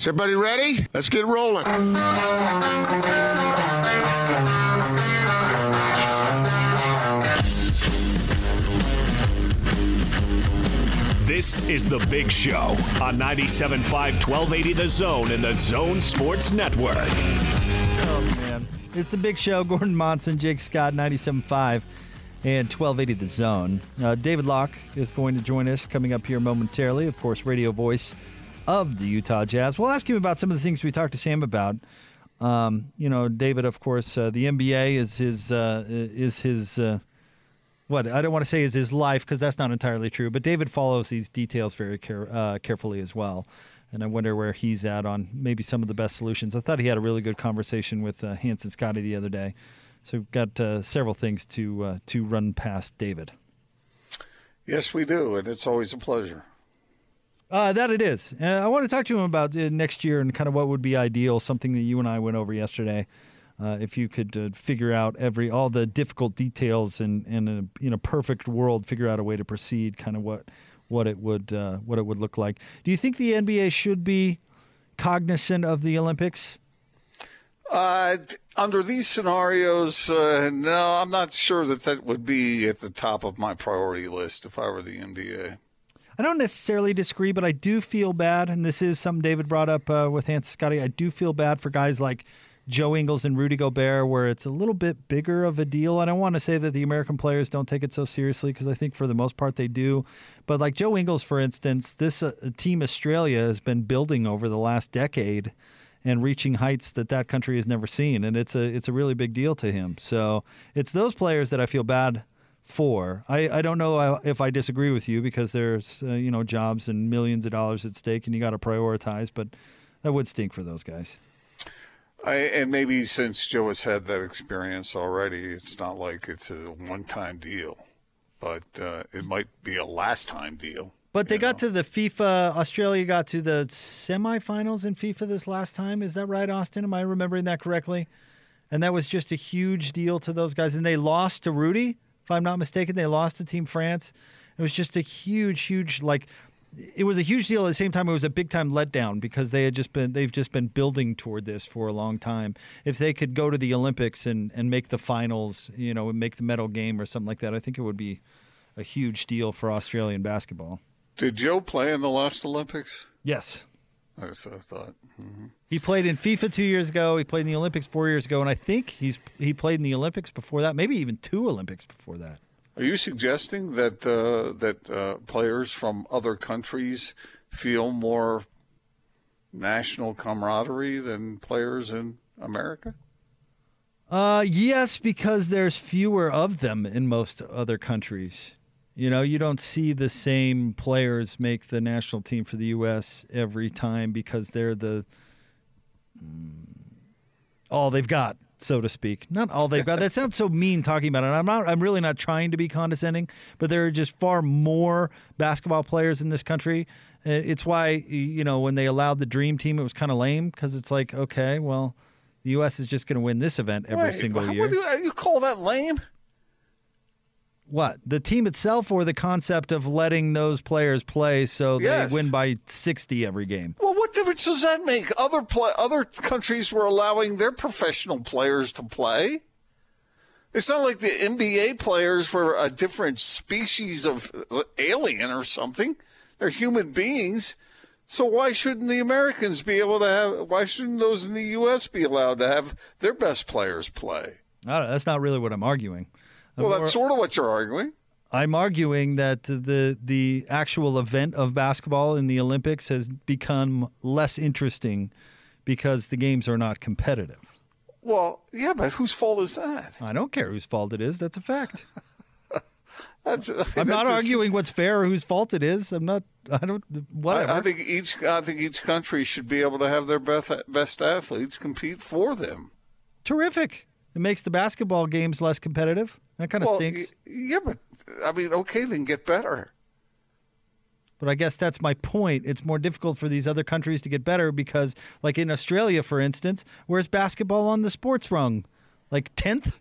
Is everybody ready? Let's get rolling. This is The Big Show on 97.5 1280 The Zone and The Zone Sports Network. Oh, man. It's the big show. Gordon Monson, Jake Scott, 97.5 and 1280 The Zone. Uh, David Locke is going to join us coming up here momentarily. Of course, radio voice of the Utah Jazz. We'll ask him about some of the things we talked to Sam about. Um, you know, David, of course, uh, the NBA is his uh, is his uh, what I don't want to say is his life because that's not entirely true. But David follows these details very care, uh, carefully as well, and I wonder where he's at on maybe some of the best solutions. I thought he had a really good conversation with uh, Hanson Scotty the other day, so we've got uh, several things to to run past David. Yes, we do, and it's always a pleasure. Uh, that it is. Uh, I want to talk to him about uh, next year and kind of what would be ideal. Something that you and I went over yesterday. Uh, if you could uh, figure out every all the difficult details and and in a, in a perfect world, figure out a way to proceed, kind of what what it would uh, what it would look like. Do you think the NBA should be cognizant of the Olympics? Uh, under these scenarios, uh, no, I'm not sure that that would be at the top of my priority list if I were the NBA. I don't necessarily disagree, but I do feel bad, and this is something David brought up uh, with Hans Scotty. I do feel bad for guys like Joe Ingles and Rudy Gobert, where it's a little bit bigger of a deal. And I want to say that the American players don't take it so seriously because I think for the most part they do. But like Joe Ingles, for instance, this uh, team Australia has been building over the last decade and reaching heights that that country has never seen, and it's a it's a really big deal to him. So it's those players that I feel bad for. I, I don't know if I disagree with you because there's uh, you know jobs and millions of dollars at stake, and you got to prioritize. But that would stink for those guys. I, and maybe since Joe has had that experience already, it's not like it's a one-time deal, but uh, it might be a last-time deal. But they got know? to the FIBA. Australia got to the semifinals in FIBA this last time. Is that right, Austin? Am I remembering that correctly? And that was just a huge deal to those guys. And they lost to Rudy if I'm not mistaken. They lost to Team France. It was just a huge, huge like. It was a huge deal. At the same time, it was a big time letdown because they had just been they've just been building toward this for a long time. If they could go to the Olympics and and make the finals, you know, and make the medal game or something like that, I think it would be a huge deal for Australian basketball. Did Joe play in the last Olympics? Yes. That's what I thought. Mm-hmm. He played in FIBA two years ago. He played in the Olympics four years ago, and I think he's he played in the Olympics before that, maybe even two Olympics before that. Are you suggesting that uh, that uh, players from other countries feel more national camaraderie than players in America? Uh, yes, because there's fewer of them in most other countries. You know, you don't see the same players make the national team for the U.S. every time because they're the mm, all they've got, so to speak. Not all they've got. that sounds so mean talking about it. I'm not. I'm really not trying to be condescending, but there are just far more basketball players in this country. Uh, it's why you know when they allowed the dream team, it was kind of lame because it's like, okay, well, the U.S. is just going to win this event every Wait, single year. You, you call that lame? What the team itself, or the concept of letting those players play so they yes. win by sixty every game? Well, what difference does that make? Other play, other countries were allowing their professional players to play. It's not like the NBA players were a different species of alien or something. They're human beings. So why shouldn't the Americans be able to have? Why shouldn't those in the U.S. be allowed to have their best players play? I don't that's not really what I'm arguing. Well, that's sort of what you're arguing. I'm arguing that the the actual event of basketball in the Olympics has become less interesting because the games are not competitive. Well, yeah, but whose fault is that? I don't care whose fault it is. That's a fact. that's, I'm not arguing what's fair or whose fault it is. I'm not. I don't. Whatever. I, I, think each. I think each country should be able to have their best best athletes compete for them. Terrific. It makes the basketball games less competitive. That kind of well, stinks. Yeah, but I mean, okay, then get better. But I guess that's my point. It's more difficult for these other countries to get better because, like in Australia, for instance, where's basketball on the sports rung? Like 10th?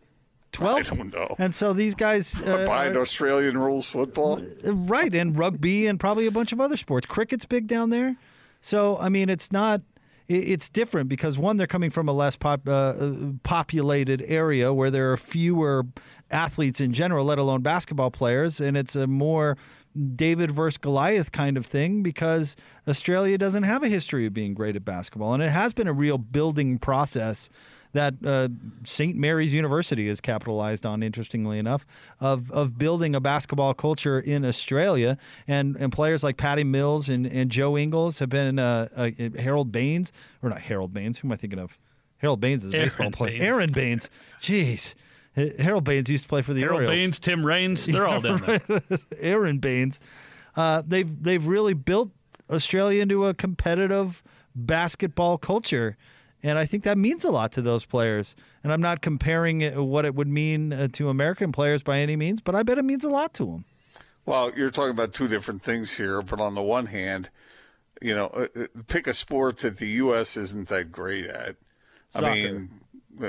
12th? I don't know. And so these guys. Uh, Buying Australian rules football? Uh, right, and rugby and probably a bunch of other sports. Cricket's big down there. So, I mean, it's not it's different because one, they're coming from a less pop, uh, populated area where there are fewer athletes in general, let alone basketball players, and it's a more David versus Goliath kind of thing because Australia doesn't have a history of being great at basketball, and it has been a real building process that uh, St. Mary's University has capitalized on, interestingly enough, of, of building a basketball culture in Australia. And, and players like Patty Mills and, and Joe Ingles have been uh, uh, Harold Baines, or not Harold Baines, who am I thinking of? Harold Baines is a Aaron baseball player. Baines. Aron Baynes. Jeez. Harold Baines used to play for the Harold Orioles. Baines, Tim Raines, they're all down there. Aron Baynes. Uh, they've they've really built Australia into a competitive basketball culture, and I think that means a lot to those players. And I'm not comparing it- what it would mean uh, to American players by any means, but I bet it means a lot to them. Well, you're talking about two different things here, but on the one hand, you know, uh, uh, pick a sport that the U.S. isn't that great at. Soccer. I mean,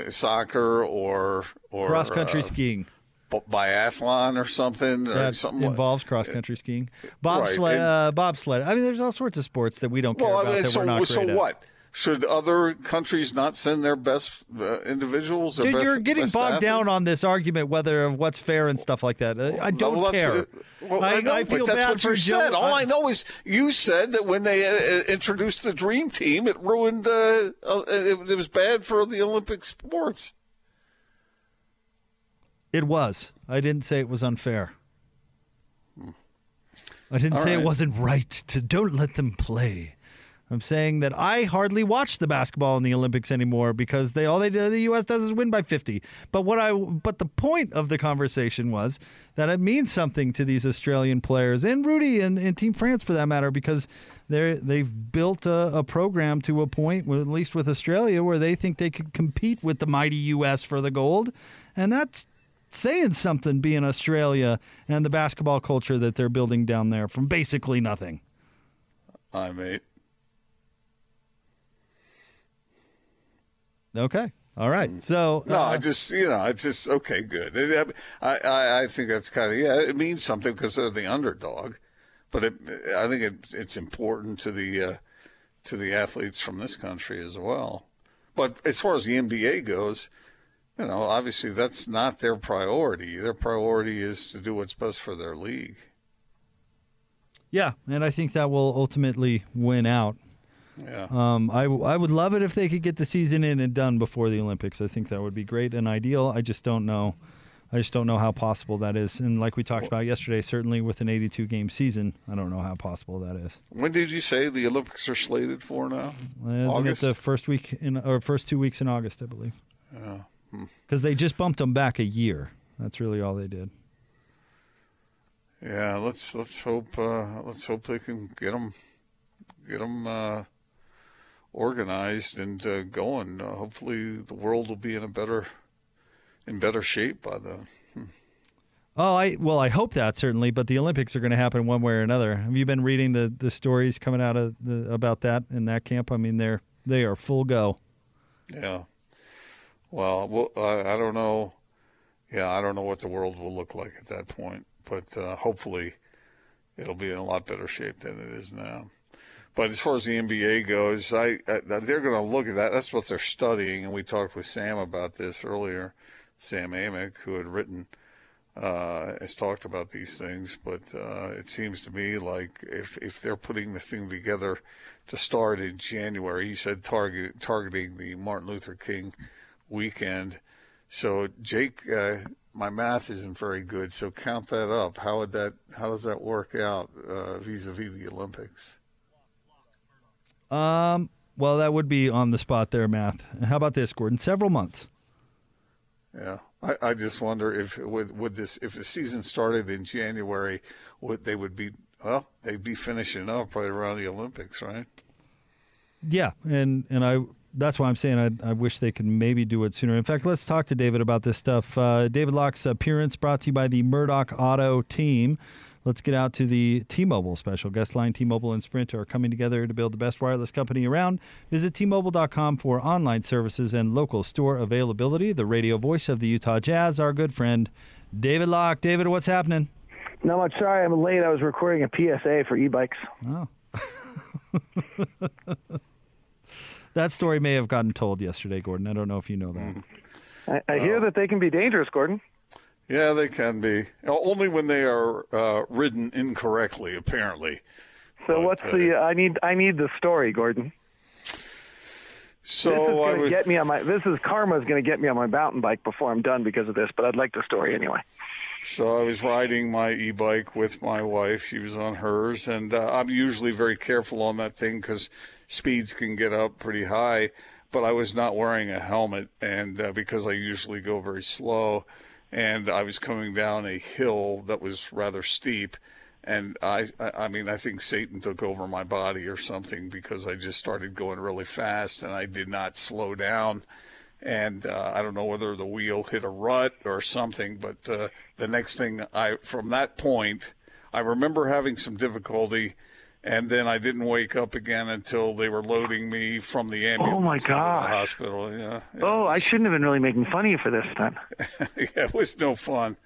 soccer or or Cross country uh, skiing b- biathlon or something or that something. like- involves cross country skiing, bobsled. Right, uh, bobsled. I mean, there's all sorts of sports that we don't care Well, I about mean, that so we're not so great at. what? Should other countries not send their best uh, individuals? Dude, best, you're getting bogged down on this argument whether of what's fair and stuff like that. Uh, I don't Well, care. Well, I, I, know, I feel that's bad what for you said. All I know is you said that when they uh, uh, introduced the Dream Team, it ruined. Uh, uh, it, it was bad for the Olympic sports. It was. I didn't say it was unfair. I didn't All say it wasn't right to don't let them play. I'm saying that I hardly watch the basketball in the Olympics anymore because they all they do the US does is win by 50. But what I but the point of the conversation was that it means something to these Australian players and Rudy and, and Team France for that matter because they're they've built a, a program to a point, at least with Australia, where they think they could compete with the mighty US for the gold. And that's saying something being Australia and the basketball culture that they're building down there from basically nothing. I mate. Okay. All right. So No, uh, I just you know, it's just okay, good. It- I I, I think that's kind of yeah, it means something because they're the underdog, but it, I think it, it's important to the uh, to the athletes from this country as well. But as far as the NBA goes, you know, obviously that's not their priority. Their priority is to do what's best for their league. yeah, and I think that will ultimately win out. Yeah. Um, I, I would love it if they could get the season in and done before the Olympics. I think that would be great and ideal. I just don't know. I just don't know how possible that is. And like we talked about yesterday, certainly with an 82 game season, I don't know how possible that is. when did you say the Olympics are slated for now? Isn't August? it the first week in or first two weeks in August, I believe? Yeah. Because they just bumped them back a year. That's really all they did. Yeah, let's let's hope uh, let's hope they can get them get them uh, organized and uh, going. Uh, hopefully, the world will be in a better in better shape by then. Oh, I well, I hope that certainly, but the Olympics are going to happen one way or another. Have you been reading the the stories coming out of the, about that in that camp? I mean, they're they are full go. Yeah. Well, well I, I don't know. Yeah, I don't know what the world will look like at that point, but uh, hopefully, it'll be in a lot better shape than it is now. But as far as the NBA goes, I, I they're going to look at that. That's what they're studying, and we talked with Sam about this earlier. Sam Amick, who had written, uh, has talked about these things. But uh, it seems to me like if if they're putting the thing together to start in January, he said target targeting the Martin Luther King weekend. So Jake, uh, my math isn't very good, so count that up. How would that? How does that work out uh, vis-a-vis the Olympics? Um, well, that would be on the spot there, math. How about this, Gordon? Several months. Yeah, I, I just wonder if would would this if the season started in January, would they would be well they'd be finishing up right around the Olympics, right? Yeah, and and I that's why I'm saying I, I wish they could maybe do it sooner. In fact, let's talk to David about this stuff. Uh, David Locke's appearance brought to you by the Murdoch Auto Team. Let's get out to the T-Mobile special guest line. T-Mobile and Sprint are coming together to build the best wireless company around. Visit T-Mobile.com for online services and local store availability. The radio voice of the Utah Jazz, our good friend David Locke. David, what's happening? Not much. Sorry, I'm late. I was recording a PSA for e-bikes. Oh. that story may have gotten told yesterday, Gordon. I don't know if you know that. I, I hear oh. that they can be dangerous, Gordon. Yeah, they can be. Only when they are uh, ridden incorrectly, apparently. So But, what's uh, the? I need I need the story, Gordon. So This is I going to get me on my. This is karma's going to get me on my mountain bike before I'm done because of this. But I'd like the story anyway. So I was riding my e-bike with my wife. She was on hers, and uh, I'm usually very careful on that thing because speeds can get up pretty high. But I was not wearing a helmet, and uh, because I usually go very slow, and I was coming down a hill that was rather steep, and I, I, mean, I think Satan took over my body or something because I just started going really fast, and I did not slow down and uh, I don't know whether the wheel hit a rut or something. But uh, the next thing I, from that point, I remember having some difficulty, and then I didn't wake up again until they were loading me from the ambulance Oh, my the hospital. Yeah, yeah. Oh, I shouldn't have been really making fun of you for this then. yeah, it was no fun.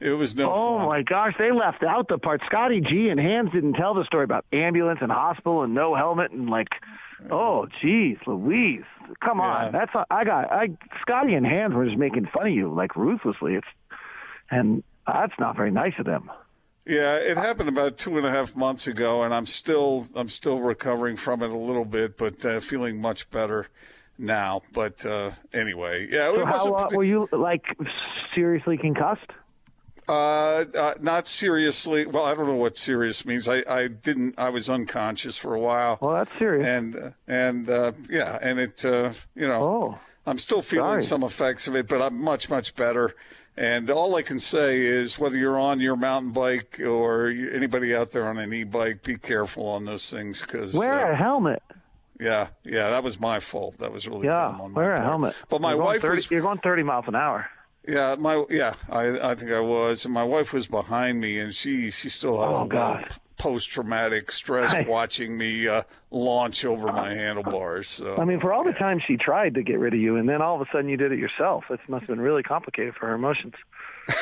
It was no Oh fun. my gosh, they left out the part. Scotty G and Hans didn't tell the story about ambulance and hospital and no helmet and like, oh geez, Louise, come on. That's I got. I Scotty and Hans were just making fun of you like ruthlessly. It's and that's not very nice of them. Yeah, it happened about two and a half months ago, and I'm still I'm still recovering from it a little bit, but uh, feeling much better now. But uh, anyway, yeah, So how wasn't uh, were you like seriously concussed? Uh, uh, not seriously. Well, I don't know what serious means. I, I didn't. I was unconscious for a while, Well, that's serious. and uh, and uh, yeah, and it. Uh, you know, Oh. I'm still feeling Sorry. some effects of it, but I'm much much better. And all I can say is, whether you're on your mountain bike or anybody out there on an e-bike, be careful on those things because Wear uh, a helmet. yeah, yeah, that was my fault. That was really dumb Yeah, on my wear a part. helmet. But my wife 30, was You're going 30 miles an hour. yeah, my yeah, I I think I was, and my wife was behind me, and she she still has Oh, a God. Post traumatic stress I- watching me uh, launch over my handlebars. So I mean, for all the time she tried to get rid of you, and then all of a sudden you did it yourself. It must have been really complicated for her emotions.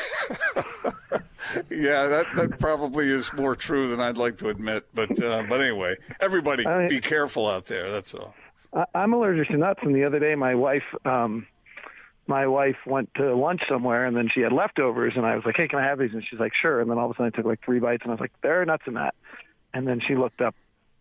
yeah, that that probably is more true than I'd like to admit. But uh, but anyway, everybody I mean- be careful out there. That's all. I, I'm allergic to nuts, and the other day my wife, um, my wife went to lunch somewhere, and then she had leftovers, and I was like, "Hey, can I have these?" And she's like, "Sure." And then all of a sudden I took like three bites, and I was like, "There are nuts in that." And then she looked up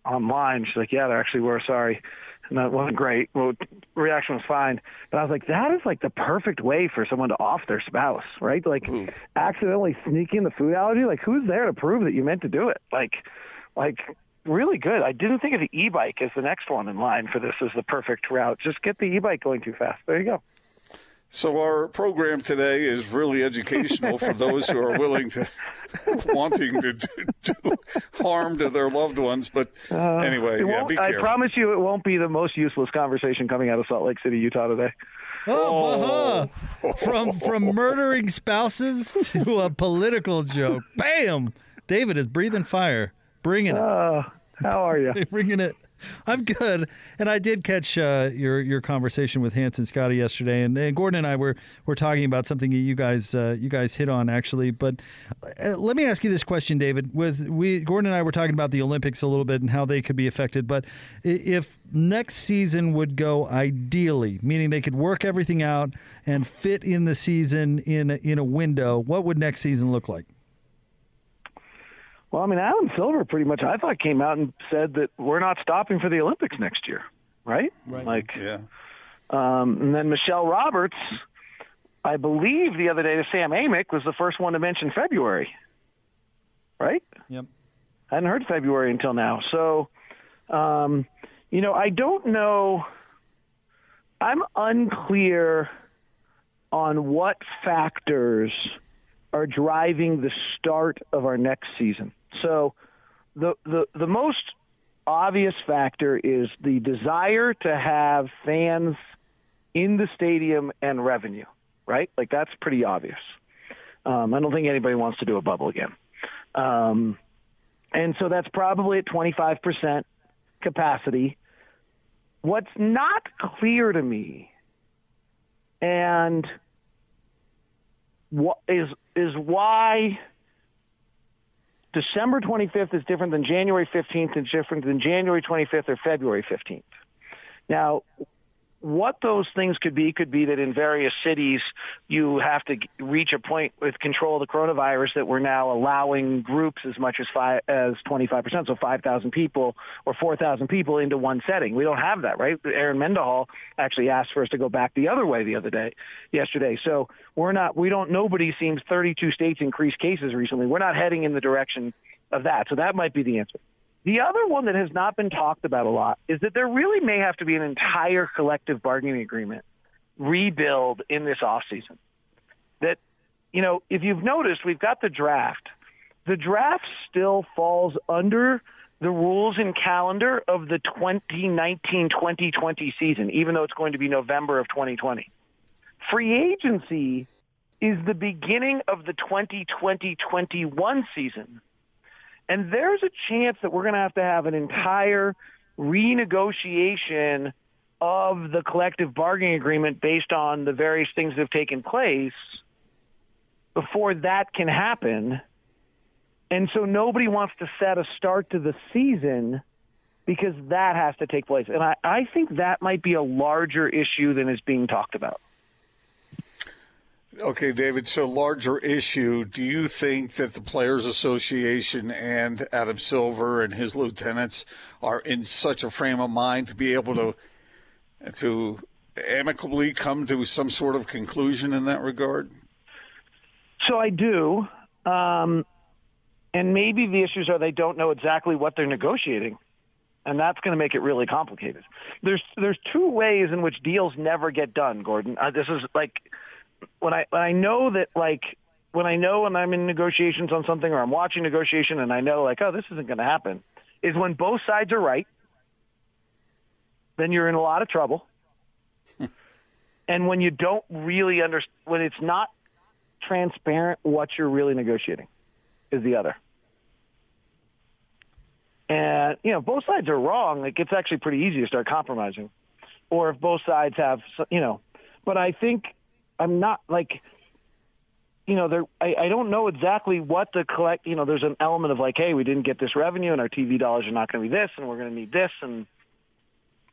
online. She's like, "Yeah, there actually were. Sorry." And that wasn't great. Well, reaction was fine, but I was like, "That is like the perfect way for someone to off their spouse, right? Like, hmm. accidentally sneaking the food allergy. Like, who's there to prove that you meant to do it? Like, like." Really good. I didn't think of the e-bike as the next one in line for this as the perfect route. Just get the e-bike going too fast. There you go. So our program today is really educational for those who are willing to wanting to do, do harm to their loved ones. But anyway, yeah, won't- be I promise you, it won't be the most useless conversation coming out of Salt Lake City, Utah today. Oh, uh-huh. from from murdering spouses to a political joke. Bam! David is breathing fire, bringing it, Uh, how are you? bringing it. I'm good, and I did catch uh, your your conversation with Hans and Scotty yesterday, and, and Gordon and I were were talking about something that you guys uh, you guys hit on actually. But uh, let me ask you this question, David. With we Gordon and I were talking about the Olympics a little bit and how they could be affected. But if next season would go ideally, meaning they could work everything out and fit in the season in in a window, what would next season look like? Well, I mean, Adam Silver pretty much, I thought, came out and said that we're not stopping for the Olympics next year, right? Right. Like, yeah. um, and then Michelle Roberts, I believe the other day, to Sam Amick was the first one to mention February, right? Yep. I hadn't heard February until now. So, um, you know, I don't know. I'm unclear on what factors are driving the start of our next season. So, the the the most obvious factor is the desire to have fans in the stadium and revenue, right? Like that's pretty obvious. Um, I don't think anybody wants to do a bubble again. Um, and so that's probably at 25% capacity. What's not clear to me and is is why December 25th is different than January 15th and different than January 25th or February 15th. Now, what those things could be could be that in various cities you have to reach a point with control of the coronavirus that we're now allowing groups as much as five, as 25%, so 5,000 people or 4,000 people into one setting. We don't have that, right? Erin Mendenhall actually asked for us to go back the other way the other day, yesterday. So we're not, we don't, nobody seems 32 states increased cases recently. We're not heading in the direction of that. So that might be the answer. The other one that has not been talked about a lot is that there really may have to be an entire collective bargaining agreement rebuild in this offseason. That, you know, if you've noticed, we've got the draft. The draft still falls under the rules and calendar of the 2019-2020 season, even though it's going to be November of 2020. Free agency is the beginning of the 2020-21 season. And there's a chance that we're going to have to have an entire renegotiation of the collective bargaining agreement based on the various things that have taken place before that can happen. And so nobody wants to set a start to the season because that has to take place. And I, I think that might be a larger issue than is being talked about. Okay, David, so larger issue. Do you think that the Players Association and Adam Silver and his lieutenants are in such a frame of mind to be able to to amicably come to some sort of conclusion in that regard? So I do. Um, and maybe the issues are they don't know exactly what they're negotiating. And that's going to make it really complicated. There's there's two ways in which deals never get done, Gordon. Uh, this is like when I when I know that like when I know when I'm in negotiations on something or I'm watching negotiation and I know like oh this isn't going to happen is when both sides are right. Then you're in a lot of trouble. and when you don't really understand when it's not transparent what you're really negotiating is the other. And you know, both sides are wrong. Like it's actually pretty easy to start compromising, or if both sides have, you know. But I think I'm not like you know, there I, I don't know exactly what the collect you know, there's an element of like, hey, we didn't get this revenue and our TV dollars are not gonna be this and we're gonna need this and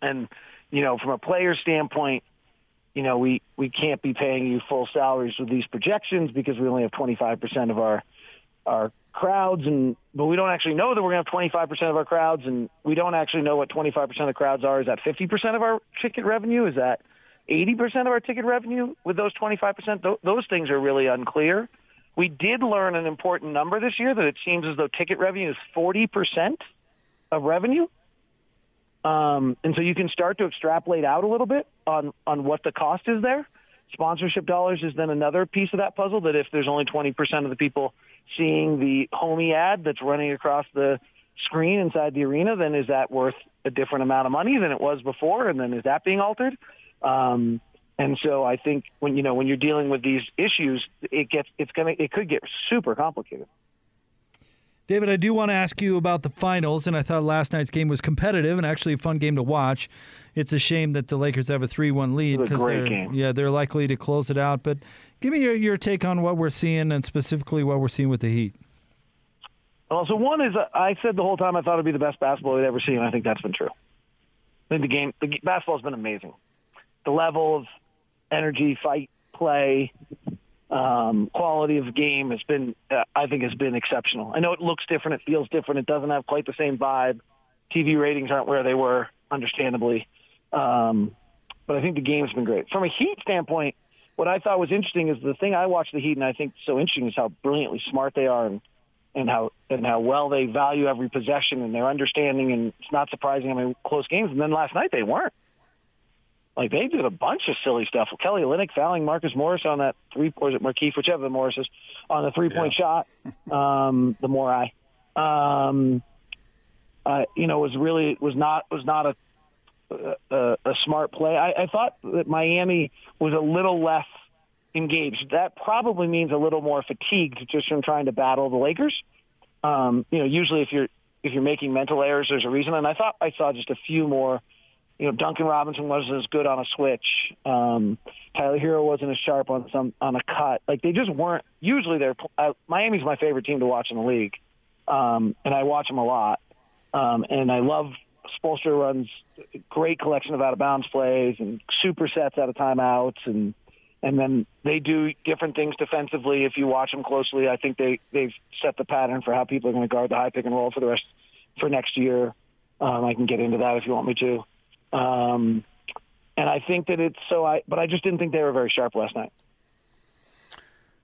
and you know, from a player standpoint, you know, we, we can't be paying you full salaries with these projections because we only have 25% of our our crowds and but we don't actually know that we're going to have 25% of our crowds and we don't actually know what 25% of crowds are. Is that 50% of our ticket revenue? Is that 80% of our ticket revenue with those 25%, th- those things are really unclear. We did learn an important number this year that it seems as though ticket revenue is 40% of revenue. Um, and so you can start to extrapolate out a little bit on, on what the cost is there. Sponsorship dollars is then another piece of that puzzle that if there's only 20% of the people seeing the homie ad that's running across the screen inside the arena, then is that worth a different amount of money than it was before? And then is that being altered? Um, and so I think when you know when you're dealing with these issues, it gets it's gonna it could get super complicated. David, I do want to ask you about the finals, and I thought last night's game was competitive and actually a fun game to watch. It's a shame that the Lakers have a three-one lead because they're game. yeah they're likely to close it out. But give me your, your take on what we're seeing and specifically what we're seeing with the Heat. Well, so one is I said the whole time I thought it'd be the best basketball we'd ever seen. And I think that's been true. I think the game, the basketball has been amazing the level of energy, fight, play, um, quality of game has been, uh, I think, has been exceptional. I know it looks different, it feels different, it doesn't have quite the same vibe. TV ratings aren't where they were, understandably, um, but I think the game's been great. From a Heat standpoint, what I thought was interesting is the thing I watched the Heat, and I think so interesting is how brilliantly smart they are, and and how and how well they value every possession and their understanding. And it's not surprising. I mean, close games. And then last night they weren't. Like they did a bunch of silly stuff. Kelly Olynyk fouling Marcus Morris on that three, or is it Markieff, whichever the Morris is, on the three point yeah. shot. Um, the more I, um, uh, you know, was really was not was not a a, a smart play. I, I thought that Miami was a little less engaged. That probably means a little more fatigued just from trying to battle the Lakers. Um, you know, usually if you're if you're making mental errors, there's a reason. And I thought I saw just a few more you know, Duncan Robinson wasn't as good on a switch. Um, Tyler Herro wasn't as sharp on some on a cut. Like they just weren't. Usually, they're uh, Miami's my favorite team to watch in the league, um, and I watch them a lot. Um, and I love Spoelstra runs great collection of out of bounds plays and super supersets out of timeouts, and and then they do different things defensively. If you watch them closely, I think they they've set the pattern for how people are going to guard the high pick and roll for the rest for next year. Um, I can get into that if you want me to. Um, and I think that it's so. I but I just didn't think they were very sharp last night.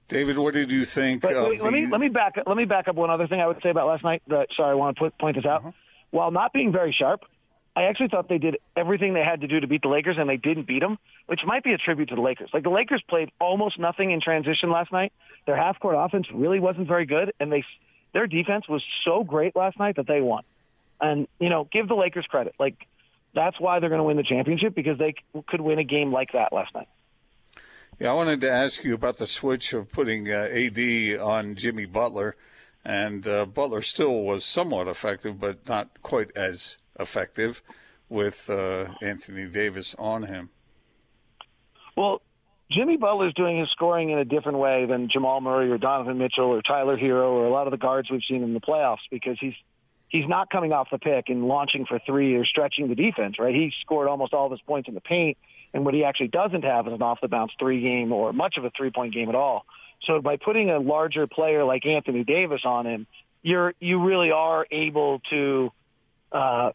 David, what did you think But of wait, let the- me let me back let me back up one other thing I would say about last night. That, sorry, I want to put, point this out. While not being very sharp, I actually thought they did everything they had to do to beat the Lakers, and they didn't beat them, which might be a tribute to the Lakers. Like the Lakers played almost nothing in transition last night. Their half court offense really wasn't very good, and they their defense was so great last night that they won. And you know, give the Lakers credit. Like that's why they're going to win the championship because they could win a game like that last night. Yeah, I wanted to ask you about the switch of putting uh, AD on Jimmy Butler, and uh, Butler still was somewhat effective, but not quite as effective with uh, Anthony Davis on him. Well, Jimmy Butler is doing his scoring in a different way than Jamal Murray or Donovan Mitchell or Tyler Herro or a lot of the guards we've seen in the playoffs because he's he's not coming off the pick and launching for three or stretching the defense, right? He scored almost all of his points in the paint, and what he actually doesn't have is an off the bounce three game or much of a three point game at all. So by putting a larger player like Anthony Davis on him, you're you really are able to uh,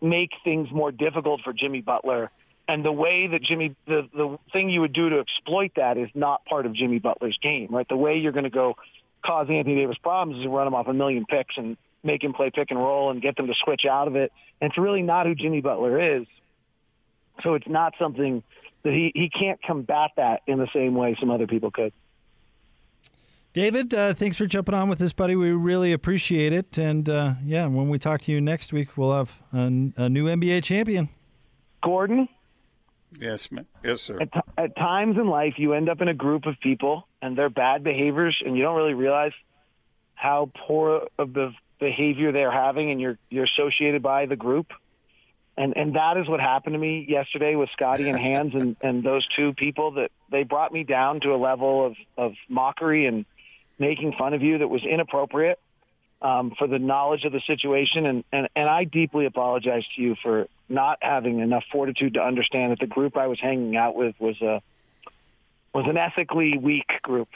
make things more difficult for Jimmy Butler. And the way that Jimmy, the, the thing you would do to exploit that is not part of Jimmy Butler's game, right? The way you're going to go cause Anthony Davis problems is run him off a million picks and make him play pick and roll and get them to switch out of it. And it's really not who Jimmy Butler is. So it's not something that he, he can't combat that in the same way some other people could. David, uh, thanks for jumping on with us, buddy. We really appreciate it. And uh, yeah, when we talk to you next week, we'll have a, a new NBA champion. Gordon, Yes, ma- yes, sir. at, t- at times in life, you end up in a group of people and they're bad behaviors, and you don't really realize how poor of the behavior they're having, and you're you're associated by the group. And and that is what happened to me yesterday with Scotty and Hans and and those two people that they brought me down to a level of of mockery and making fun of you that was inappropriate um, for the knowledge of the situation. And, and, and I deeply apologize to you for not having enough fortitude to understand that the group I was hanging out with was a was an ethically weak group.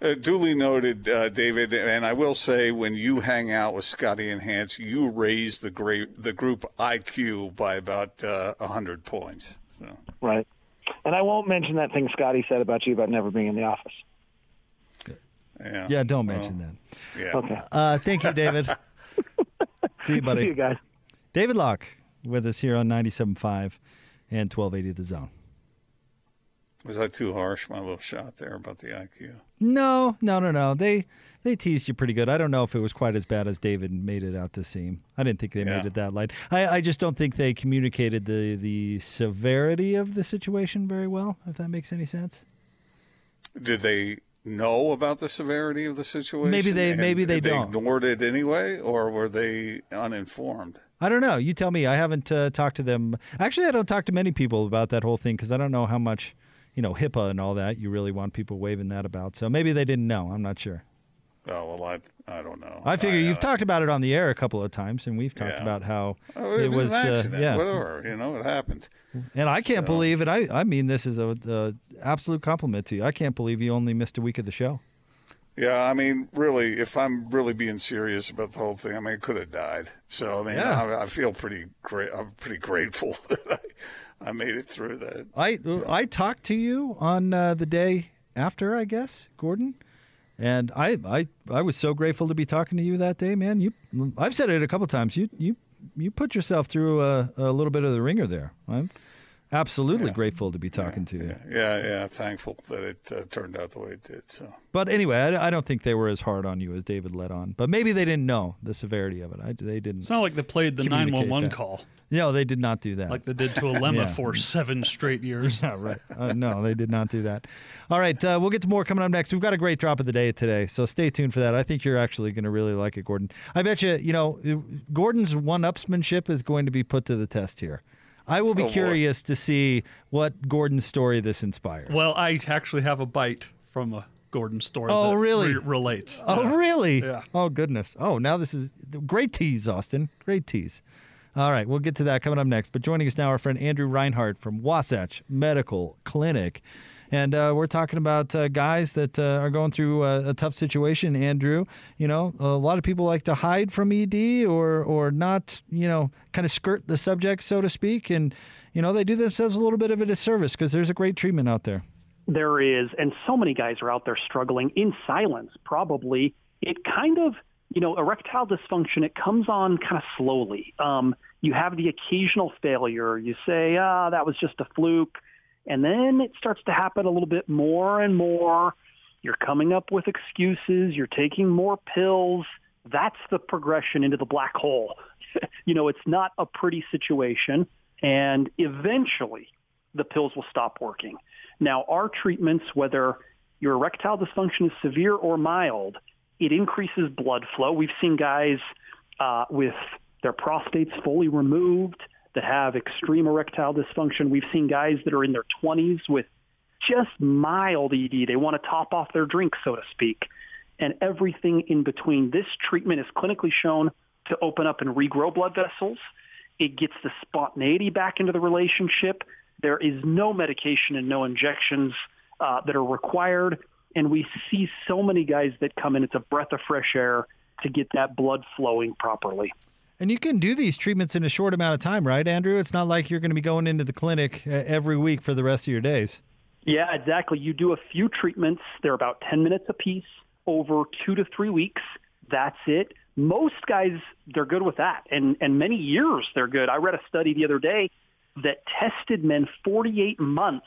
Uh, duly noted, uh, David. And I will say, when you hang out with Scotty and Hans, you raise the great the group IQ by about uh, hundred points. So. Right. And I won't mention that thing Scotty said about you about never being in the office. Yeah. Yeah, don't mention that. Yeah. Okay. Uh, thank you, David. See you, buddy. See you guys. David Locke with us here on 97.5 and 1280 The Zone. Was that too harsh? My little shot there about the IQ. No, no, no, no. They they teased you pretty good. I don't know if it was quite as bad as David made it out to seem. I didn't think they Yeah. made it that light. I, I just don't think they communicated the the severity of the situation very well. If that makes any sense. Did they know about the severity of the situation? Maybe they- and maybe they they don't. ignored it anyway, or were they uninformed? I don't know. You tell me. I haven't uh, talked to them. Actually, I don't talk to many people about that whole thing because I don't know how much, you know, HIPAA and all that. You really want people waving that about. So maybe they didn't know. I'm not sure. Oh well, I I don't know. I figure you've uh, talked about it on the air a couple of times, and we've talked Yeah. about how oh, it, was, an uh, yeah. Whatever, you know, it happened. And I can't So- believe it. I, I mean this is a, a absolute compliment to you. I can't believe you only missed a week of the show. Yeah, I mean, really, if I'm really being serious about the whole thing, I mean, it could have died. So I mean, Yeah. I, I feel pretty great. I'm pretty grateful that I, I made it through that. I I talked to you on uh, the day after, I guess, Gordon, and I, I I was so grateful to be talking to you that day, man. You I've said it a couple times. You you you put yourself through a, a little bit of the ringer there. Absolutely grateful to be talking to you. Yeah, yeah, thankful that it uh, turned out the way it did. So But anyway, I, I don't think they were as hard on you as David let on. But maybe they didn't know the severity of it. I, they didn't. It's not like they played the Communicate 911 that. call no, they did not do that. like they did to Alema Yeah. for seven straight years. Yeah, right. Uh, no, they did not do that. All right, uh, we'll get to more coming up next. We've got a great drop of the day today, so stay tuned for that. I think you're actually going to really like it, Gordon. I bet you, you know, Gordon's one-upsmanship is going to be put to the test here. I will be Oh, boy. curious to see what Gordon's story this inspires. Well, I actually have a bite from a Gordon story. Oh, that really? re- relates. Oh, really? Yeah. Oh, goodness. Oh, now this is great tease, Austin. Great tease. All right, we'll get to that coming up next. But joining us now, our friend Andrew Reinhardt from Wasatch Medical Clinic. And uh, we're talking about uh, guys that uh, are going through a, a, tough situation. Andrew, you know, a lot of people like to hide from ED or or not, you know, kind of skirt the subject, so to speak, and you know they do themselves a little bit of a disservice because there's a great treatment out there. There is, and so many guys are out there struggling in silence. Probably it kind of, you know, erectile dysfunction. It comes on kind of slowly. Um, you have the occasional failure. You say, ah, that was just a fluke and then it starts to happen a little bit more and more. You're coming up with excuses. You're taking more pills. That's the progression into the black hole. you know, it's not a pretty situation. And eventually the pills will stop working. Now, our treatments, whether your erectile dysfunction is severe or mild, it increases blood flow. We've seen guys uh, with their prostates fully removed that have extreme erectile dysfunction. We've seen guys that are in their 20s with just mild ED. They want to top off their drink, so to speak. And everything in between. This treatment is clinically shown to open up and regrow blood vessels. It gets the spontaneity back into the relationship. There is no medication and no injections uh, that are required. And we see so many guys that come in. It's a breath of fresh air to get that blood flowing properly. And you can do these treatments in a short amount of time, right, Andrew? It's not like you're going to be going into the clinic uh, every week for the rest of your days. Yeah, exactly. You do a few treatments. They're about 10 minutes apiece over two to three weeks. That's it. Most guys, they're good with that. And, and many years they're good. I read a study the other day that tested men 48 months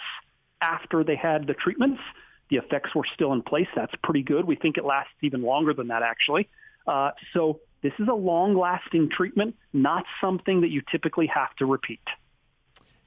after they had the treatments. The effects were still in place. That's pretty good. We think it lasts even longer than that, actually. Uh, so this is a long-lasting treatment, not something that you typically have to repeat.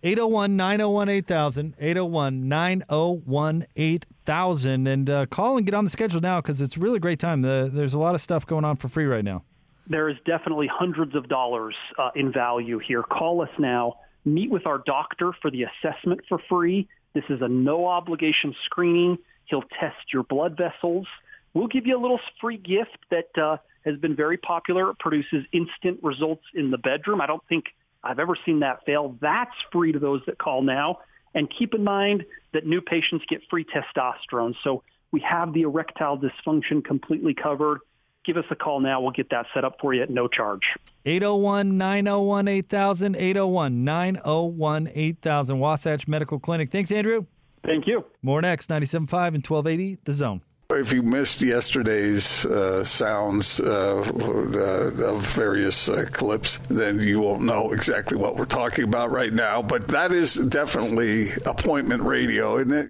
801 901 8000, 801 901 8000. And uh, call and get on the schedule now because it's a really great time. The, there's a lot of stuff going on for free right now. There is definitely hundreds of dollars uh, in value here. Call us now. Meet with our doctor for the assessment for free. This is a no obligation screening. He'll test your blood vessels. We'll give you a little free gift that uh, has been very popular. It produces instant results in the bedroom. I don't think I've ever seen that fail. That's free to those that call now. And keep in mind that new patients get free testosterone. So we have the erectile dysfunction completely covered. Give us a call now. We'll get that set up for you at no charge. 801 901 8000. 801 901 8000. Wasatch Medical Clinic. Thanks, Andrew. Thank you. More next 97.5 and 1280, The Zone. If you missed yesterday's uh, sounds uh, uh, of various uh, clips, then you won't know exactly what we're talking about right now. But that is definitely appointment radio, isn't it?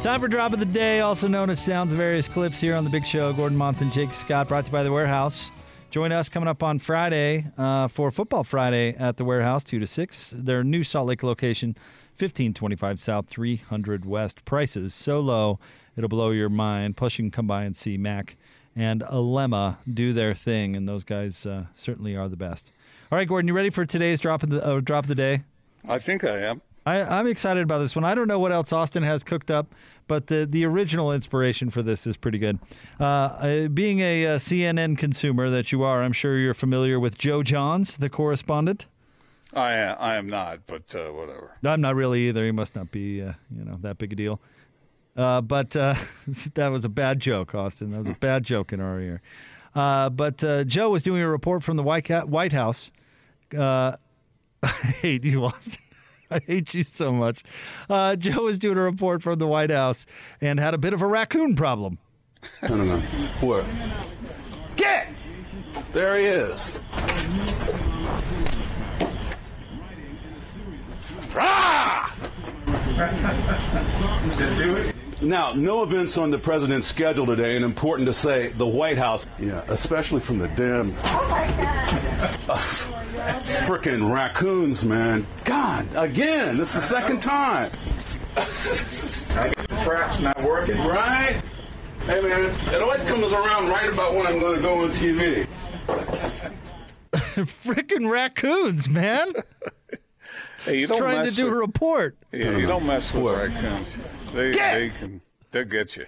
Time for drop of the day, also known as sounds of various clips here on the Big Show. Gordon Monson, Jake Scott, brought to you by the Warehouse. Join us coming up on Friday uh, for Football Friday at the warehouse, 2 to 6. Their new Salt Lake location, 1525 South, 300 West. Prices so low, it'll blow your mind. Plus, you can come by and see Mac and Alema do their thing, and those guys uh, certainly are the best. All right, Gordon, you ready for today's drop of the, uh, drop of the day? I think I am. I, am excited about this one. I don't know what else Austin has cooked up, but the, the original inspiration for this is pretty good. Uh, uh being a, a, CNN consumer that you are, I'm sure you're familiar with Joe Johns, the correspondent. I am, I am not, but uh, whatever. I'm not really either. He must not be, uh, you know, that big a deal. Uh, but uh, that was a bad joke, Austin. That was a bad joke in our ear. but Joe was doing a report from the White, White House. I hate you, Austin. I hate you so much. Uh, Joe was doing a report from the White House and had a bit of a raccoon problem. I don't know. Where? Get! There he is. Ah! Now, no events on the president's schedule today, and important to say, the White House, yeah, especially from the damn. Oh my God. Frickin' raccoons, man. God, again, this is the second time. The Crap's not working. Right? Hey, man, it always comes around right about when I'm going to go on TV. Frickin' raccoons, man. Hey, you don't trying to do with- a report. Yeah, you don't mess with raccoons. They they can they'll get you.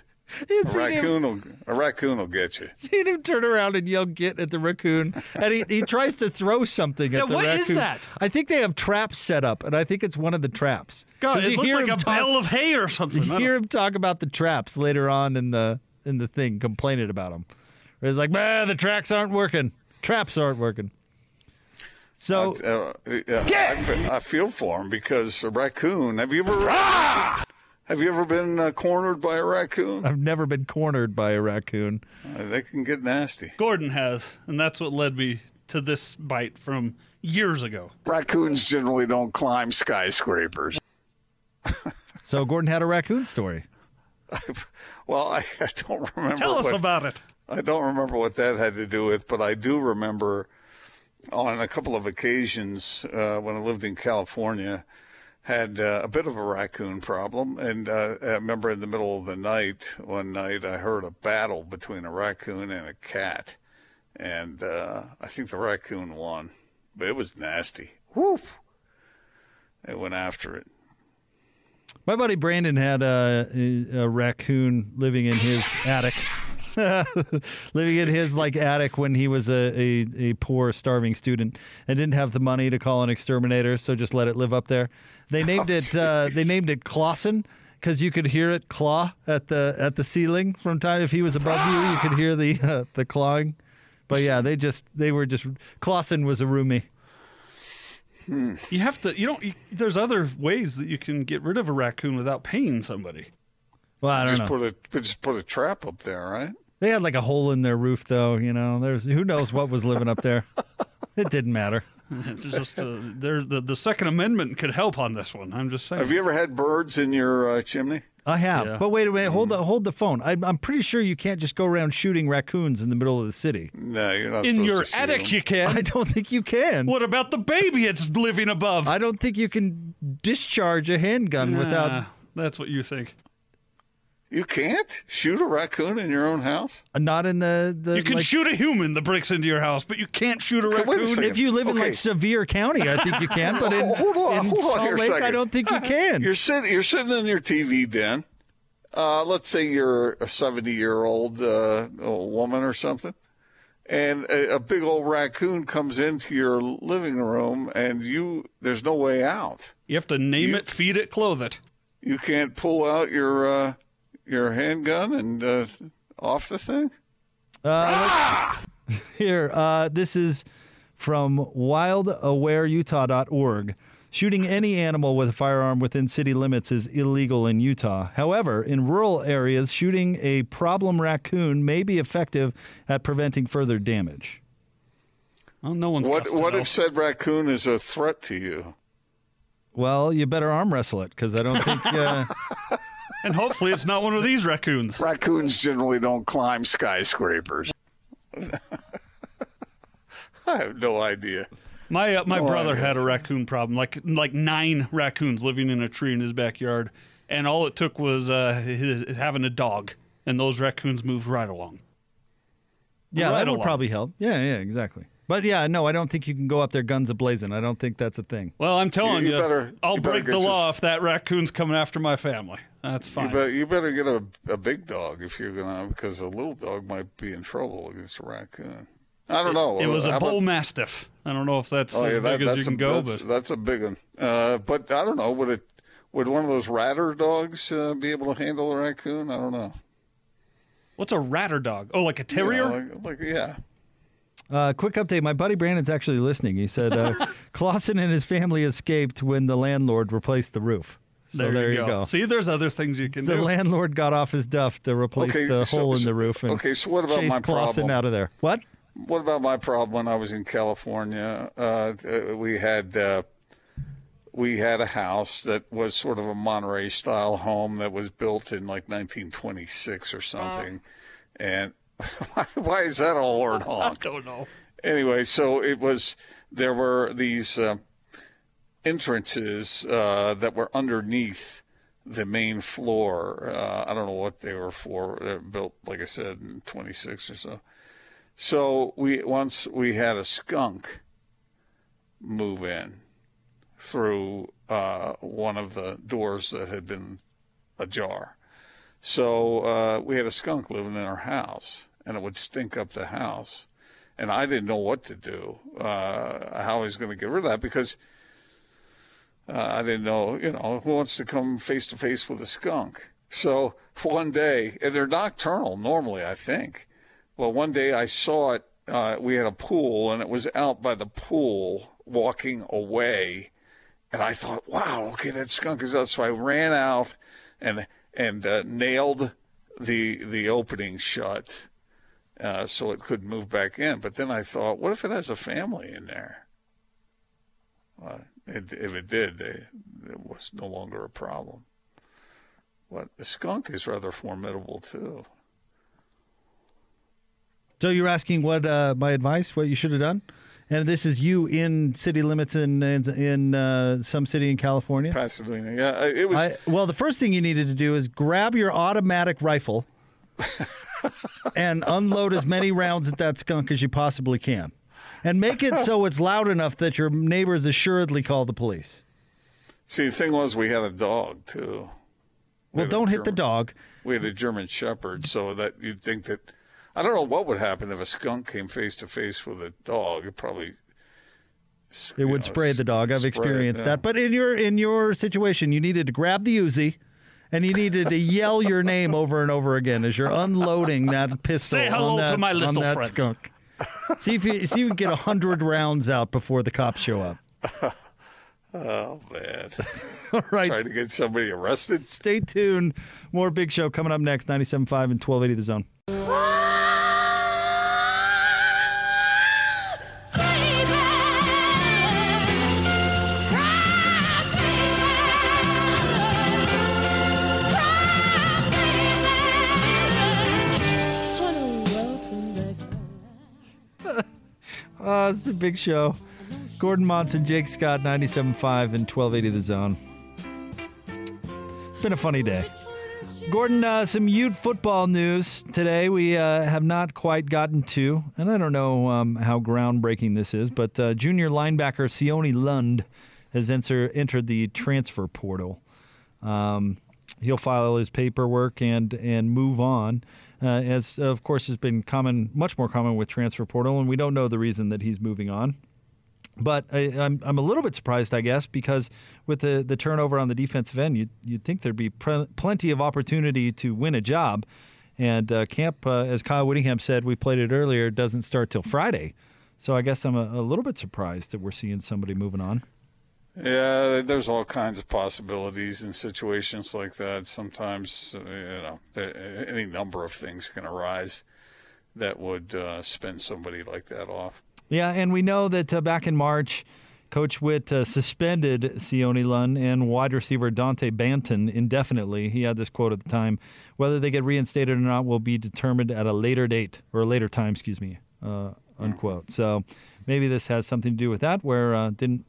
You A seen him, raccoon will a raccoon will get you. seen him turn around and yell "get" at the raccoon, and he, he tries to throw something at Yeah, the what raccoon. is that? I think they have traps set up, and I think it's one of the traps. God, 'Cause it you hear like him a talk- bale of hay or something. You I hear him talk about the traps later on in the in the thing, complaining about them. He's like, "Man, the tracks aren't working. Traps aren't working." So Uh, yeah, I, I feel for him because a raccoon. Have you ever have you ever been uh, cornered by a raccoon? I've never been cornered by a raccoon. Uh, they can get nasty. Gordon has, and that's what led me to this bite from years ago. Raccoons generally don't climb skyscrapers. So Gordon had a raccoon story. Well, I, I don't remember. Tell us what- about it. I don't remember what that had to do with, but I do remember on a couple of occasions uh, when I lived in California, had uh, a bit of a raccoon problem. And uh, I remember in the middle of the night, one night, I heard a battle between a raccoon and a cat. And uh, I think the raccoon won, but it was nasty. Woof. It went after it. My buddy Brandon had a, a raccoon living in his attic. living in his like attic when he was a, a, a poor starving student and didn't have the money to call an exterminator so just let it live up there they named it uh, they named it clausen because you could hear it claw at the at the ceiling from time if he was above you you could hear the uh, the clawing but yeah they just they were just clausen was a roomie You have to. You don't. You, there's other ways that you can get rid of a raccoon without paying somebody. well i don't Just know put a just put a trap up there, right? They had like a hole in their roof, though. You know, there's who knows what was living up there. It didn't matter. It's just uh, there. The, the Second Amendment could help on this one. I'm just saying. Have you ever had birds in your uh, chimney? I have, Yeah. but wait a minute. Hold the hold the phone. I'm, I'm pretty sure you can't just go around shooting raccoons in the middle of the city. No, you're not. in your to shoot attic, them. you can. I don't think you can. What about the baby it's living above? I don't think you can discharge a handgun without. Ah, that's what you think. You can't shoot a raccoon in your own house. Not in the the. You can like, shoot a human that breaks into your house, but you can't shoot a Okay, wait a raccoon. If you live in Okay. like Sevier County, I think you can. But in, Hold on, in hold Salt here a Lake, I don't think you can. You're sitting. You're sitting in your TV den. Uh, let's say you're a 70 year old uh, woman or something, and a, a big old raccoon comes into your living room, and you there's no way out. You have to name it, feed it, clothe it. You can't pull out your uh, your handgun and uh, off the thing. Here, uh, this is from wildawareutah.org. Shooting any animal with a firearm within city limits is illegal in Utah. However, in rural areas, shooting a problem raccoon may be effective at preventing further damage. Well, no one's What what know. if said raccoon is a threat to you? Well, you better arm wrestle it because I don't think. Uh, And hopefully it's not one of these raccoons. Raccoons generally don't climb skyscrapers. I have no idea. My uh, my No brother idea. had a raccoon problem, like like nine raccoons living in a tree in his backyard, and all it took was uh, his, having a dog, and those raccoons moved right along. yeah, Right that would probably help. Yeah, yeah, exactly. But yeah, no, I don't think you can go up there guns a blazing. I don't think that's a thing. Well, I'm telling You- you, you better- I'll you better break the law this- if that raccoon's coming after my family. That's You, fine. you better get a, a big dog if you're gonna, because a little dog might be in trouble against a raccoon. I don't know. it was How a about- bull mastiff. I don't know if that's Oh, as yeah, that- big as you that's can a, go, that's, but that's a big one. Uh, but I don't know. Would it? Would one of those ratter dogs uh, be able to handle a raccoon? I don't know. what's a ratter dog? Oh, like a terrier? Yeah, like, like yeah. Uh, quick update. My buddy Brandon's actually listening. He said uh, Clausen and his family escaped when the landlord replaced the roof. So there, there, you, go. See, there's other things you can The do. The landlord got off his duff to replace Okay, the so- hole in the roof and okay, so what about my Clausen problem? out of there. What? What about my problem when I was in California? Uh, uh, we had uh, we had a house that was sort of a Monterey style home that was built in like 1926 or something. And why, why is that a horn I don't know. anyway, so it was there were these uh, entrances uh, that were underneath the main floor. Uh, I don't know what they were for. They were built, like I said, in 26 or so. So we once we had a skunk move in. through uh, one of the doors that had been ajar. So uh, we had a skunk living in our house, and it would stink up the house. And I didn't know what to do, uh, how I was going to get rid of that because uh, I didn't know, you know, who wants to come face to face with a skunk. So one day, and they're nocturnal normally, I think. Well, one day I saw it. Uh, we had a pool, and it was out by the pool walking away. And I thought, wow, okay, that skunk is out. So I ran out and and uh, nailed the the opening shut uh, so it could move back in. But then I thought, what if it has a family in there? It, if it did, they, it was no longer a problem. But the skunk is rather formidable too. So you're asking what uh, my advice, what you should have done? And this is you in city limits in in, in uh, some city in California. Pasadena, yeah. It was. I, well, the first thing you needed to do is grab your automatic rifle and unload as many rounds at that skunk as you possibly can, and make it so it's loud enough that your neighbors assuredly call the police. See, the thing was, we had a dog too. We well, don't hit German, the dog. We had a German Shepherd, so that you'd think that I don't know what would happen if a skunk came face to face with a dog. It probably it would know, spray the dog. I've experienced yeah. that. But in your in your situation, you needed to grab the Uzi and you needed to yell your name over and over again as you're unloading that pistol Say hello on that, to my little on that friend. skunk. See if you see if you can get hundred rounds out before the cops show up. Oh man! All right, trying to get somebody arrested. Stay tuned. More Big Show coming up next. 97.5 and 1280 The Zone. Uh, it's a big show. Gordon Monson, Jake Scott, 97.5 and 1280 The Zone. It's been a funny day. Gordon, uh, some Ute football news today. We uh, have not quite gotten to, and I don't know um, how groundbreaking this is, but uh, junior linebacker Sione Lund has enter, entered the transfer portal. Um, he'll file his paperwork and and move on as of course has been common, much more common with transfer portal, and we don't know the reason that he's moving on. But I, am I'm, I'm a little bit surprised, I guess, because with the, the turnover on the defensive end, you'd, you'd think there'd be pre- plenty of opportunity to win a job. And uh, camp, uh, as Kyle Whittingham said, we played it earlier, doesn't start till Friday. So I guess I'm a, a little bit surprised that we're seeing somebody moving on. Yeah, there's all kinds of possibilities in situations like that. Sometimes, uh, you know, any number of things can arise that would uh, spin somebody like that off. Yeah, and we know that uh, back in March, Coach Witt uh, suspended Sione Lund and wide receiver Dante Banton indefinitely. He had this quote at the time: "Whether they get reinstated or not will be determined at a later date or a later time." Excuse me. Uh, unquote. So maybe this has something to do with that, where uh, didn't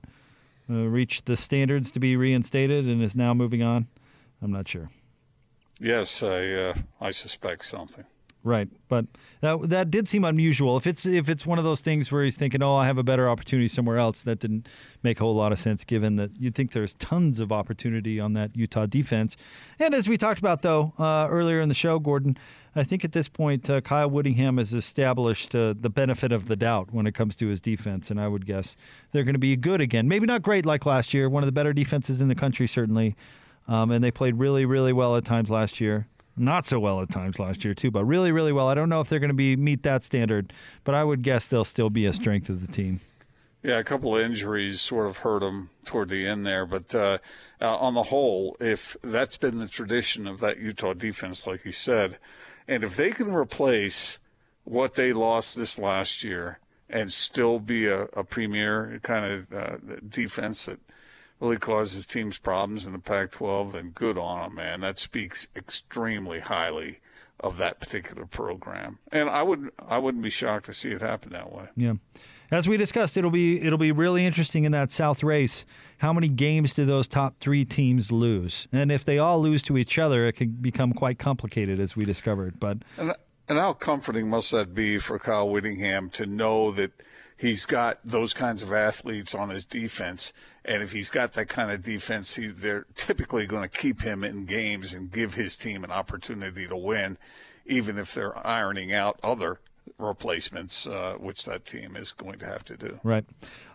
uh, reached the standards to be reinstated and is now moving on? I'm not sure. Yes, I uh, I suspect something. Right, but that that did seem unusual. If it's if it's one of those things where he's thinking, "Oh, I have a better opportunity somewhere else," that didn't make a whole lot of sense. Given that you'd think there's tons of opportunity on that Utah defense, and as we talked about though uh, earlier in the show, Gordon, I think at this point uh, Kyle Whittingham has established uh, the benefit of the doubt when it comes to his defense, and I would guess they're going to be good again. Maybe not great like last year, one of the better defenses in the country certainly, um, and they played really really well at times last year not so well at times last year too, but really, really well. I don't know if they're going to be meet that standard, but I would guess they'll still be a strength of the team. Yeah, a couple of injuries sort of hurt them toward the end there, but uh, uh, on the whole, if that's been the tradition of that Utah defense, like you said, and if they can replace what they lost this last year and still be a, a premier kind of uh, defense that really causes teams problems in the Pac-12, then good on them, man. That speaks extremely highly of that particular program, and I would I wouldn't be shocked to see it happen that way. Yeah. As we discussed, it'll be it'll be really interesting in that South race. How many games do those top three teams lose? And if they all lose to each other, it can become quite complicated, as we discovered. But and, and how comforting must that be for Kyle Whittingham to know that he's got those kinds of athletes on his defense. And if he's got that kind of defense, he, they're typically going to keep him in games and give his team an opportunity to win, even if they're ironing out other replacements, uh, which that team is going to have to do. Right.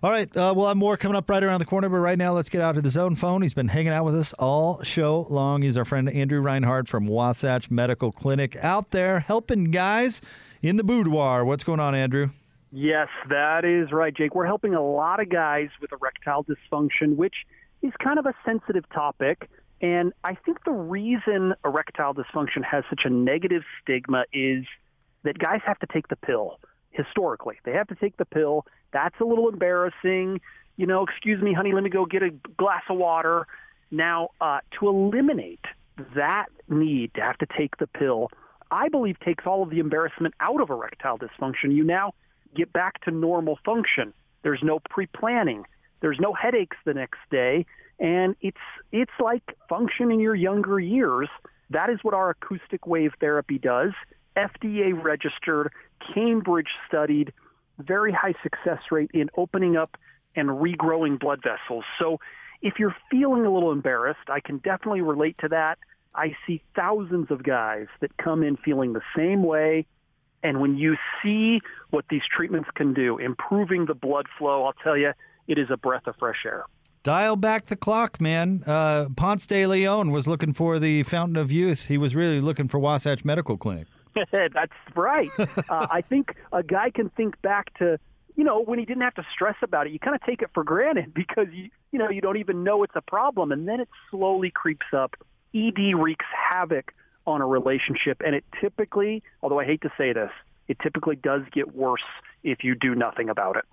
All right. Uh, we'll have more coming up right around the corner, but right now let's get out to the zone phone. He's been hanging out with us all show long. He's our friend Andrew Reinhardt from Wasatch Medical Clinic out there helping guys in the boudoir. What's going on, Andrew? Yes, that is right, Jake. We're helping a lot of guys with erectile dysfunction, which is kind of a sensitive topic. And I think the reason erectile dysfunction has such a negative stigma is that guys have to take the pill historically. They have to take the pill. That's a little embarrassing. You know, excuse me, honey, let me go get a glass of water. Now, uh, to eliminate that need to have to take the pill, I believe takes all of the embarrassment out of erectile dysfunction. You now get back to normal function. There's no pre-planning. There's no headaches the next day, and it's it's like function in your younger years. That is what our acoustic wave therapy does. FDA registered, Cambridge studied, very high success rate in opening up and regrowing blood vessels. So if you're feeling a little embarrassed, I can definitely relate to that. I see thousands of guys that come in feeling the same way. And when you see what these treatments can do, improving the blood flow, I'll tell you, it is a breath of fresh air. Dial back the clock, man. Uh, Ponce de Leon was looking for the fountain of youth. He was really looking for Wasatch Medical Clinic. That's right. uh, I think a guy can think back to you know when he didn't have to stress about it. You kind of take it for granted because you you know you don't even know it's a problem, and then it slowly creeps up. ED wreaks havoc on a relationship, and it typically, although I hate to say this, it typically does get worse if you do nothing about it.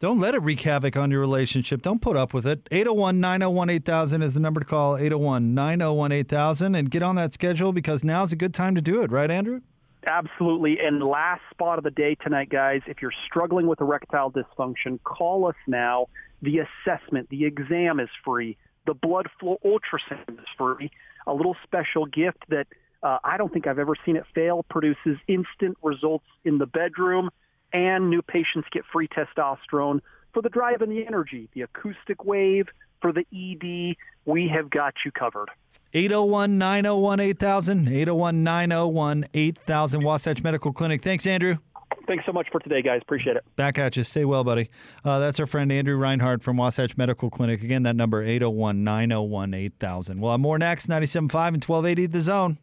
Don't let it wreak havoc on your relationship. Don't put up with it. 801 901 8000 is the number to call 801 901 8000 and get on that schedule because now's a good time to do it, right, Andrew? Absolutely. And last spot of the day tonight, guys, if you're struggling with erectile dysfunction, call us now. The assessment, the exam is free. The blood flow ultrasound is free. A little special gift that uh, I don't think I've ever seen it fail produces instant results in the bedroom, and new patients get free testosterone for the drive and the energy, the acoustic wave, for the ED. We have got you covered. 801 901 8000. 801 901 8000. Wasatch Medical Clinic. Thanks, Andrew. Thanks so much for today, guys. Appreciate it. Back at you. Stay well, buddy. Uh, that's our friend Andrew Reinhardt from Wasatch Medical Clinic. Again, that number 801 901 8000. We'll have more next 97.5 and 1280 The Zone.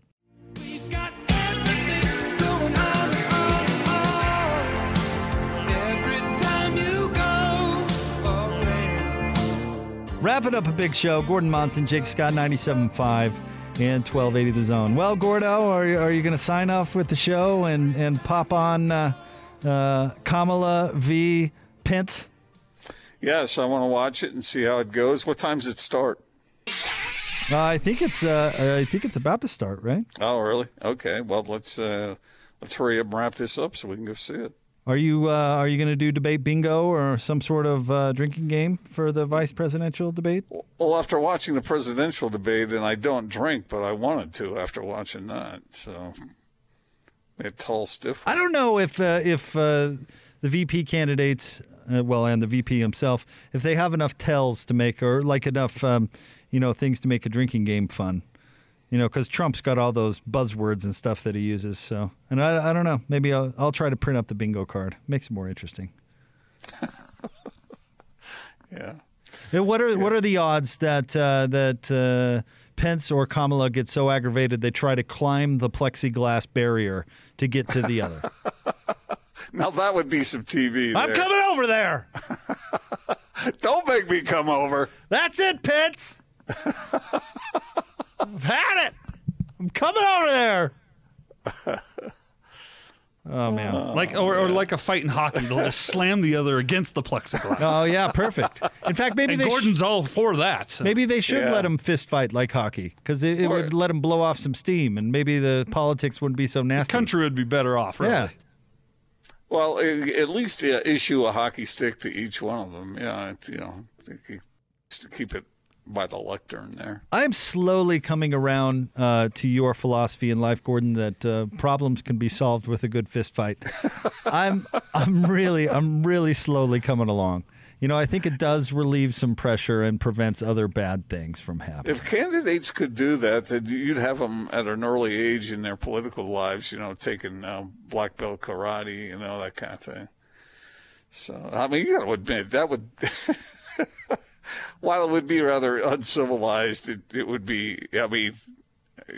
Wrapping up a big show. Gordon Monson, Jake Scott, 97.5 and 1280 The Zone. Well, Gordo, are you, are you going to sign off with the show and, and pop on uh, uh, Kamala v. Pence? Yes, I want to watch it and see how it goes. What time's it start? Uh, I think it's uh, I think it's about to start, right? Oh, really? Okay. Well, let's uh, let's hurry up and wrap this up so we can go see it. Are you uh, are you going to do debate bingo or some sort of uh, drinking game for the vice presidential debate? Well, after watching the presidential debate, and I don't drink, but I wanted to after watching that, so a tall stiff. I don't know if uh, if uh, the VP candidates, uh, well, and the VP himself, if they have enough tells to make or like enough, um, you know, things to make a drinking game fun. You know, because Trump's got all those buzzwords and stuff that he uses. So, and I, I don't know. Maybe I'll, I'll try to print up the bingo card. Makes it more interesting. yeah. And what are yeah. what are the odds that uh, that uh, Pence or Kamala get so aggravated they try to climb the plexiglass barrier to get to the other? now that would be some TV. I'm coming over there. Don't make me come over. That's it, Pence. I've had it. I'm coming over there. Oh man! Oh, like or, or like a fight in hockey, they'll just slam the other against the plexiglass. Oh yeah, perfect. In fact, maybe and they Gordon's sh- all for that. So. Maybe they should Yeah. let them fist fight like hockey because it, it Or- would let them blow off some steam, and maybe the politics wouldn't be so nasty. The country would be better off, really. Yeah. Well, a- at least yeah, issue a hockey stick to each one of them. Yeah, you know, to keep it by the lectern there. I'm slowly coming around uh, to your philosophy in life, Gordon, that uh, problems can be solved with a good fist fight. I'm I'm really I'm really slowly coming along. You know, I think it does relieve some pressure and prevents other bad things from happening. If candidates could do that, then you'd have them at an early age in their political lives, you know, taking uh, black belt karate, you know, that kind of thing. So, I mean, you got to admit that would, while it would be rather uncivilized, it, it would be. I mean,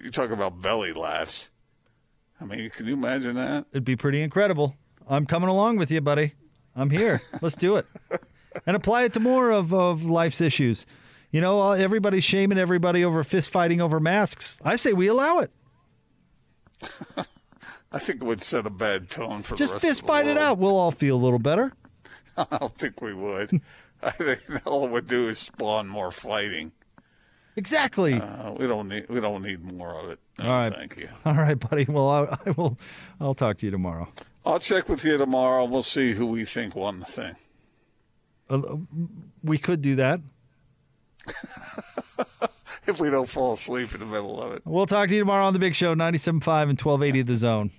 you talk about belly laughs. I mean, can you imagine that? It'd be pretty incredible. I'm coming along with you, buddy. I'm here. Let's do it. And apply it to more of, of life's issues. You know, everybody's shaming everybody over fist fighting over masks. I say we allow it. I think it would set a bad tone for Just the rest fist of the fight it out. We'll all feel a little better. I don't think we would. I think all it would do is spawn more fighting. Exactly. Uh, we don't need we don't need more of it. No, All right. thank you. All right, buddy. Well, I, I will. I'll talk to you tomorrow. I'll check with you tomorrow. We'll see who we think won the thing. Uh, we could do that. If we don't fall asleep in the middle of it. We'll talk to you tomorrow on the Big Show, 97.5 and 1280 The Zone.